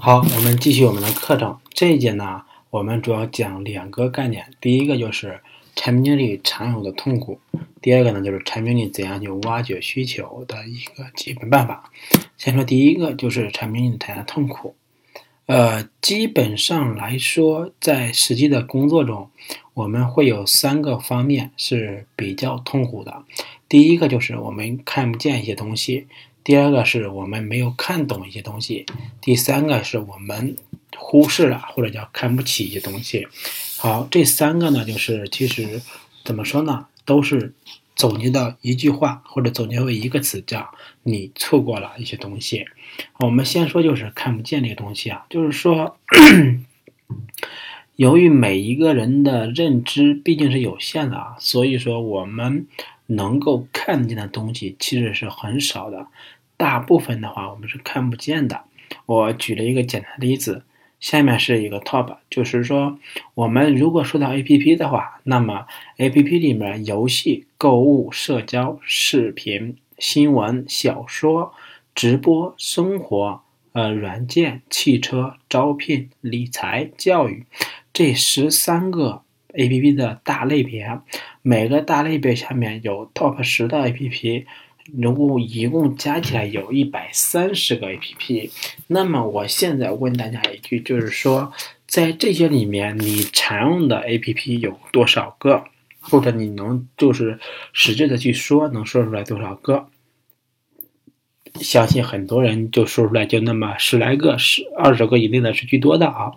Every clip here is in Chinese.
好，我们继续我们的课程。这一节呢，我们主要讲两个概念。第一个就是产品经理常有的痛苦，第二个呢就是产品经理怎样去挖掘需求的一个基本办法。先说第一个，就是产品经理谈的痛苦。呃，基本上来说，在实际的工作中，我们会有三个方面是比较痛苦的。第一个就是我们看不见一些东西。第二个是我们没有看懂一些东西，第三个是我们忽视了或者叫看不起一些东西。好，这三个呢，就是其实怎么说呢，都是总结到一句话或者总结为一个词，叫你错过了一些东西。我们先说就是看不见这个东西啊，就是说，由于每一个人的认知毕竟是有限的啊，所以说我们能够看见的东西其实是很少的。大部分的话，我们是看不见的。我举了一个简单的例子，下面是一个 top，就是说，我们如果说到 A P P 的话，那么 A P P 里面游戏、购物、社交、视频、新闻、小说、直播、生活、呃软件、汽车、招聘、理财、教育这十三个 A P P 的大类别，每个大类别下面有 top 十的 A P P。如果一共加起来有一百三十个 APP，那么我现在问大家一句，就是说，在这些里面，你常用的 APP 有多少个？或者你能就是实质的去说，能说出来多少个？相信很多人就说出来就那么十来个，十二十个以内的是居多的啊。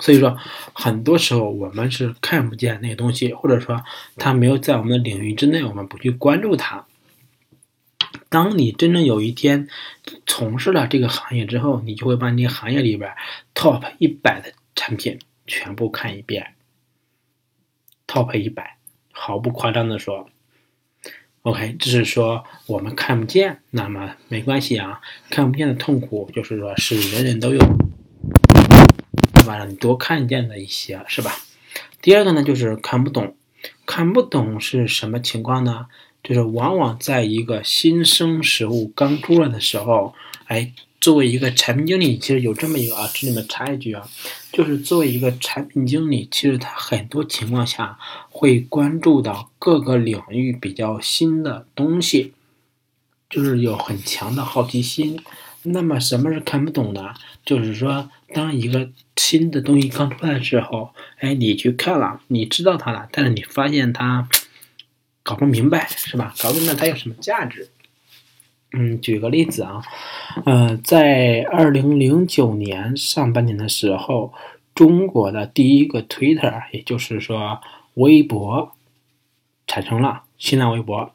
所以说，很多时候我们是看不见那些东西，或者说它没有在我们的领域之内，我们不去关注它。当你真正有一天从事了这个行业之后，你就会把你行业里边 top 一百的产品全部看一遍。top 一百，毫不夸张的说，OK，只是说我们看不见，那么没关系啊，看不见的痛苦就是说是人人都有，让你多看见的一些，是吧？第二个呢，就是看不懂，看不懂是什么情况呢？就是往往在一个新生食物刚出来的时候，哎，作为一个产品经理，其实有这么一个啊，这里面插一句啊，就是作为一个产品经理，其实他很多情况下会关注到各个领域比较新的东西，就是有很强的好奇心。那么什么是看不懂的？就是说，当一个新的东西刚出来的时候，哎，你去看了，你知道它了，但是你发现它。搞不明白是吧？搞不明白它有什么价值？嗯，举个例子啊，呃，在二零零九年上半年的时候，中国的第一个 Twitter，也就是说微博，产生了新浪微博。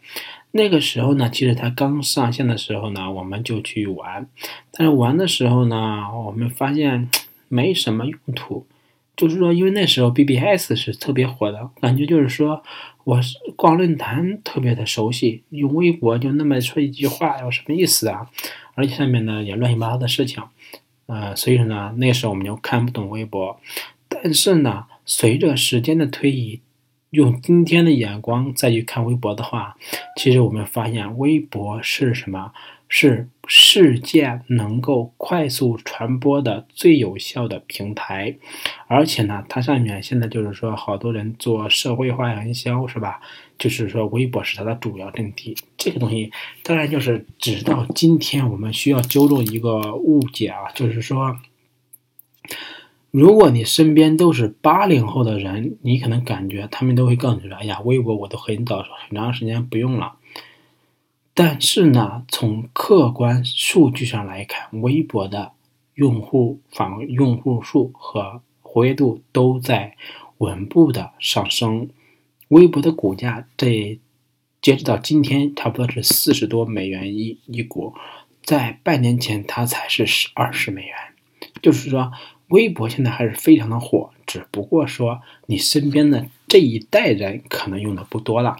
那个时候呢，其实它刚上线的时候呢，我们就去玩，但是玩的时候呢，我们发现没什么用途。就是说，因为那时候 BBS 是特别火的，感觉就是说，我是逛论坛特别的熟悉，用微博就那么说一句话，有什么意思啊？而且上面呢也乱七八糟的事情，呃，所以说呢，那时候我们就看不懂微博。但是呢，随着时间的推移，用今天的眼光再去看微博的话，其实我们发现微博是什么？是事件能够快速传播的最有效的平台，而且呢，它上面现在就是说，好多人做社会化营销，是吧？就是说，微博是它的主要阵地。这个东西，当然就是直到今天，我们需要纠正一个误解啊，就是说，如果你身边都是八零后的人，你可能感觉他们都会告诉你说：“哎呀，微博我都很早很长时间不用了。”但是呢，从客观数据上来看，微博的用户访用户数和活跃度都在稳步的上升。微博的股价这截止到今天，差不多是四十多美元一一股，在半年前它才是十二十美元，就是说。微博现在还是非常的火，只不过说你身边的这一代人可能用的不多了。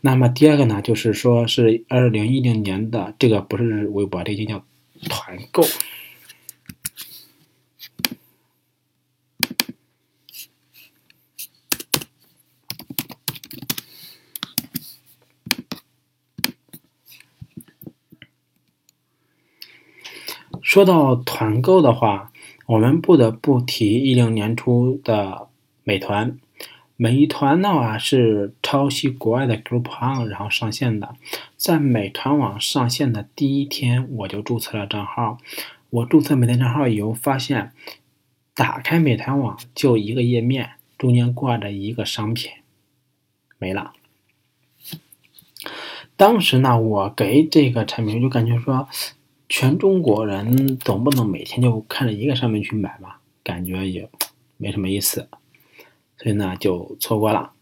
那么第二个呢，就是说是二零一零年的这个不是微博，这就叫团购。说到团购的话，我们不得不提一零年初的美团。美团的话是抄袭国外的 Groupon，然后上线的。在美团网上线的第一天，我就注册了账号。我注册美团账号以后，发现打开美团网就一个页面，中间挂着一个商品，没了。当时呢，我给这个产品就感觉说，全中国人总不能每天就看着一个商品去买吧，感觉也没什么意思。所以呢，就错过了。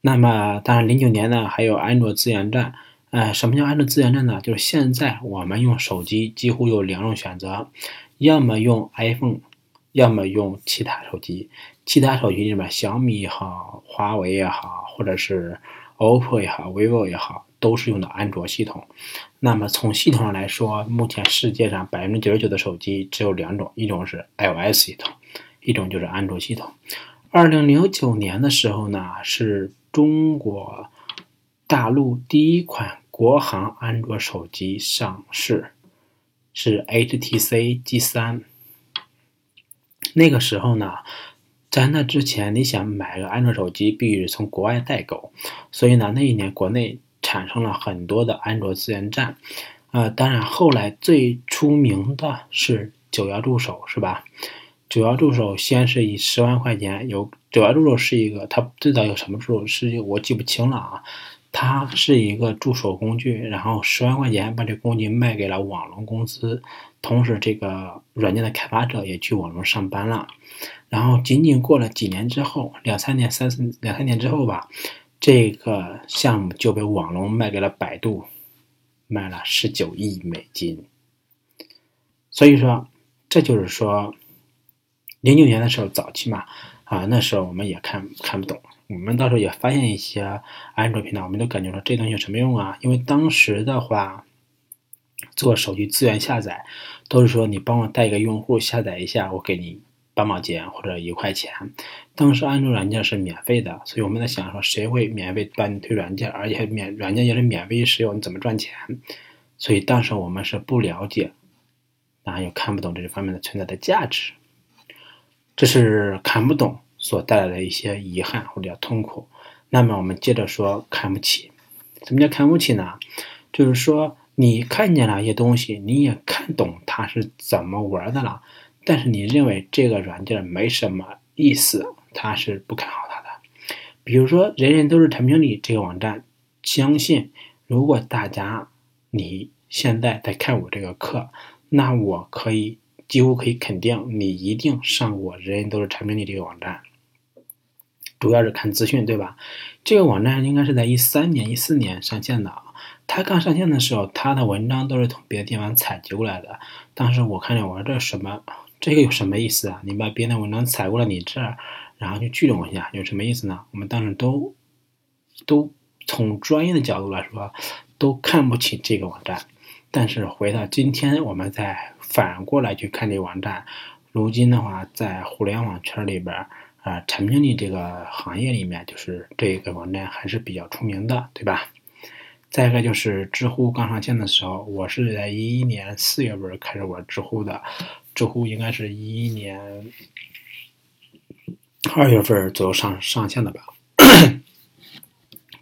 那么，当然，零九年呢，还有安卓资源站。呃，什么叫安卓资源站呢？就是现在我们用手机几乎有两种选择，要么用 iPhone，要么用其他手机。其他手机里面，小米也好，华为也好，或者是 OPPO 也好，vivo 也好，都是用的安卓系统。那么从系统上来说，目前世界上百分之九十九的手机只有两种，一种是 iOS 系统，一种就是安卓系统。二零零九年的时候呢，是中国大陆第一款国行安卓手机上市，是 HTC G 三。那个时候呢，在那之前，你想买个安卓手机，必须从国外代购，所以呢，那一年国内产生了很多的安卓资源站。呃，当然后来最出名的是九幺助手，是吧？九幺助手先是以十万块钱，有九幺助手是一个，它最早有什么助手是我记不清了啊，它是一个助手工具，然后十万块钱把这工具卖给了网龙公司，同时这个软件的开发者也去网龙上班了，然后仅仅过了几年之后，两三年、三四两三年之后吧，这个项目就被网龙卖给了百度，卖了十九亿美金，所以说这就是说。零九年的时候，早期嘛，啊，那时候我们也看看不懂，我们到时候也发现一些安卓平台，我们都感觉说这东西有什么用啊？因为当时的话，做手机资源下载，都是说你帮我带一个用户下载一下，我给你八毛钱或者一块钱。当时安卓软件是免费的，所以我们在想说，谁会免费帮你推软件，而且免软件也是免费使用，你怎么赚钱？所以当时我们是不了解，然后又看不懂这方面的存在的价值。这是看不懂所带来的一些遗憾或者叫痛苦。那么我们接着说看不起。什么叫看不起呢？就是说你看见了一些东西，你也看懂它是怎么玩的了，但是你认为这个软件没什么意思，它是不看好它的。比如说，人人都是产品经理这个网站，相信如果大家你现在在看我这个课，那我可以。几乎可以肯定，你一定上过“人人都是产品经理”这个网站，主要是看资讯，对吧？这个网站应该是在一三年、一四年上线的啊。它刚上线的时候，它的文章都是从别的地方采集过来的。当时我看见，我说这什么？这个有什么意思啊？你把别的文章采过来你这儿，然后就聚拢一下，有什么意思呢？我们当时都都从专业的角度来说，都看不起这个网站。但是回到今天，我们再反过来去看这个网站，如今的话，在互联网圈里边啊，产品经理这个行业里面，就是这个网站还是比较出名的，对吧？再一个就是知乎刚上线的时候，我是在一一年四月份开始玩知乎的，知乎应该是一一年二月份左右上上线的吧。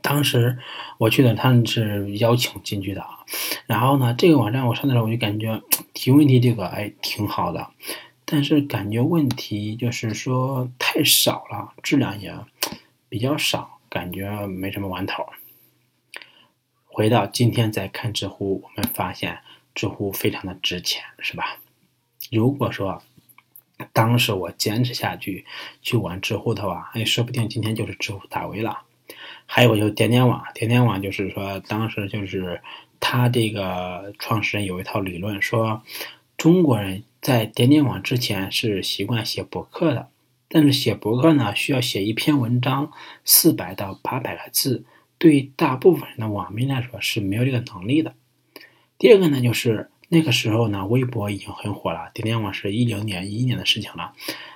当时我去的，他们是邀请进去的啊。然后呢，这个网站我上的时候，我就感觉提问题这个哎挺好的，但是感觉问题就是说太少了，质量也比较少，感觉没什么玩头。回到今天再看知乎，我们发现知乎非常的值钱，是吧？如果说当时我坚持下去去玩知乎的话，哎，说不定今天就是知乎大 V 了。还有就是点点网，点点网就是说，当时就是他这个创始人有一套理论，说中国人在点点网之前是习惯写博客的，但是写博客呢需要写一篇文章四百到八百个字，对大部分人的网民来说是没有这个能力的。第二个呢，就是那个时候呢，微博已经很火了，点点网是一零年、一一年的事情了，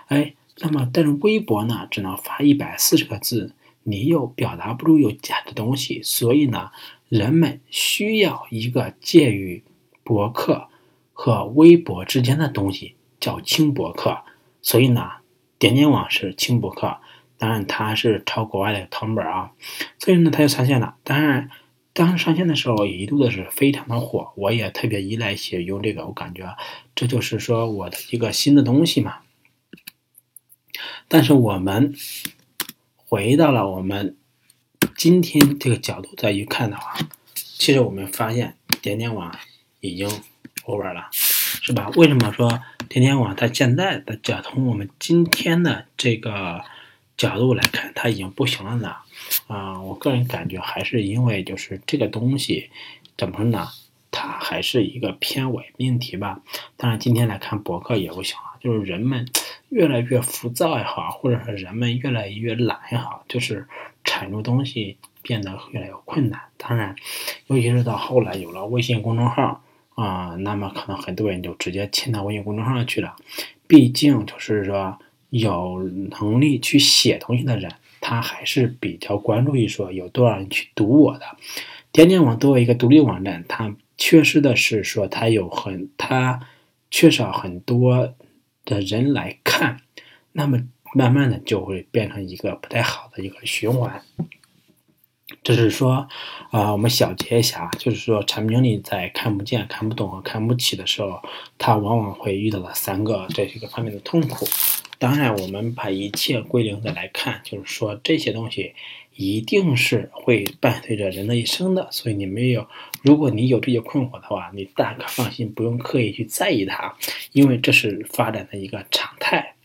哎，那么但是微博呢，只能发一百四十个字。你又表达不出有价值的东西，所以呢，人们需要一个介于博客和微博之间的东西叫轻博客，所以呢，点点网是轻博客。当然，它是抄国外的藤本啊，所以呢，它就上线了。当然，当时上线的时候，一度的是非常的火，我也特别依赖写用这个，我感觉这就是说我的一个新的东西嘛。但是我们回到了我们今天这个角度再一看的话，其实我们发现点点网已经 over 了，是吧？为什么说点点网它现在的讲从我们今天的这个？角度来看，它已经不行了呢。啊，我个人感觉还是因为就是这个东西怎么说呢？它还是一个偏伪命题吧。当然，今天来看博客也不行啊，就是人们 越来越浮躁也好，或者说人们越来越懒也好，就是产出东西变得越来越困难。当然，尤其是到后来有了微信公众号啊，那么可能很多人就直接迁到微信公众号去了。毕竟就是说。有能力去写东西的人，他还是比较关注于说有多少人去读我的。点点网作为一个独立网站，它缺失的是说它有很它缺少很多的人来看，那么慢慢的就会变成一个不太好的一个循环。就是说，啊，我们小结一下，就是说，产品经理在看不见、看不懂和看不起的时候，他往往会遇到了三个这几个方面的痛苦。当然，我们把一切归零的来看，就是说这些东西一定是会伴随着人的一生的。所以你没有，如果你有这些困惑的话，你大可放心，不用刻意去在意它，因为这是发展的一个常态。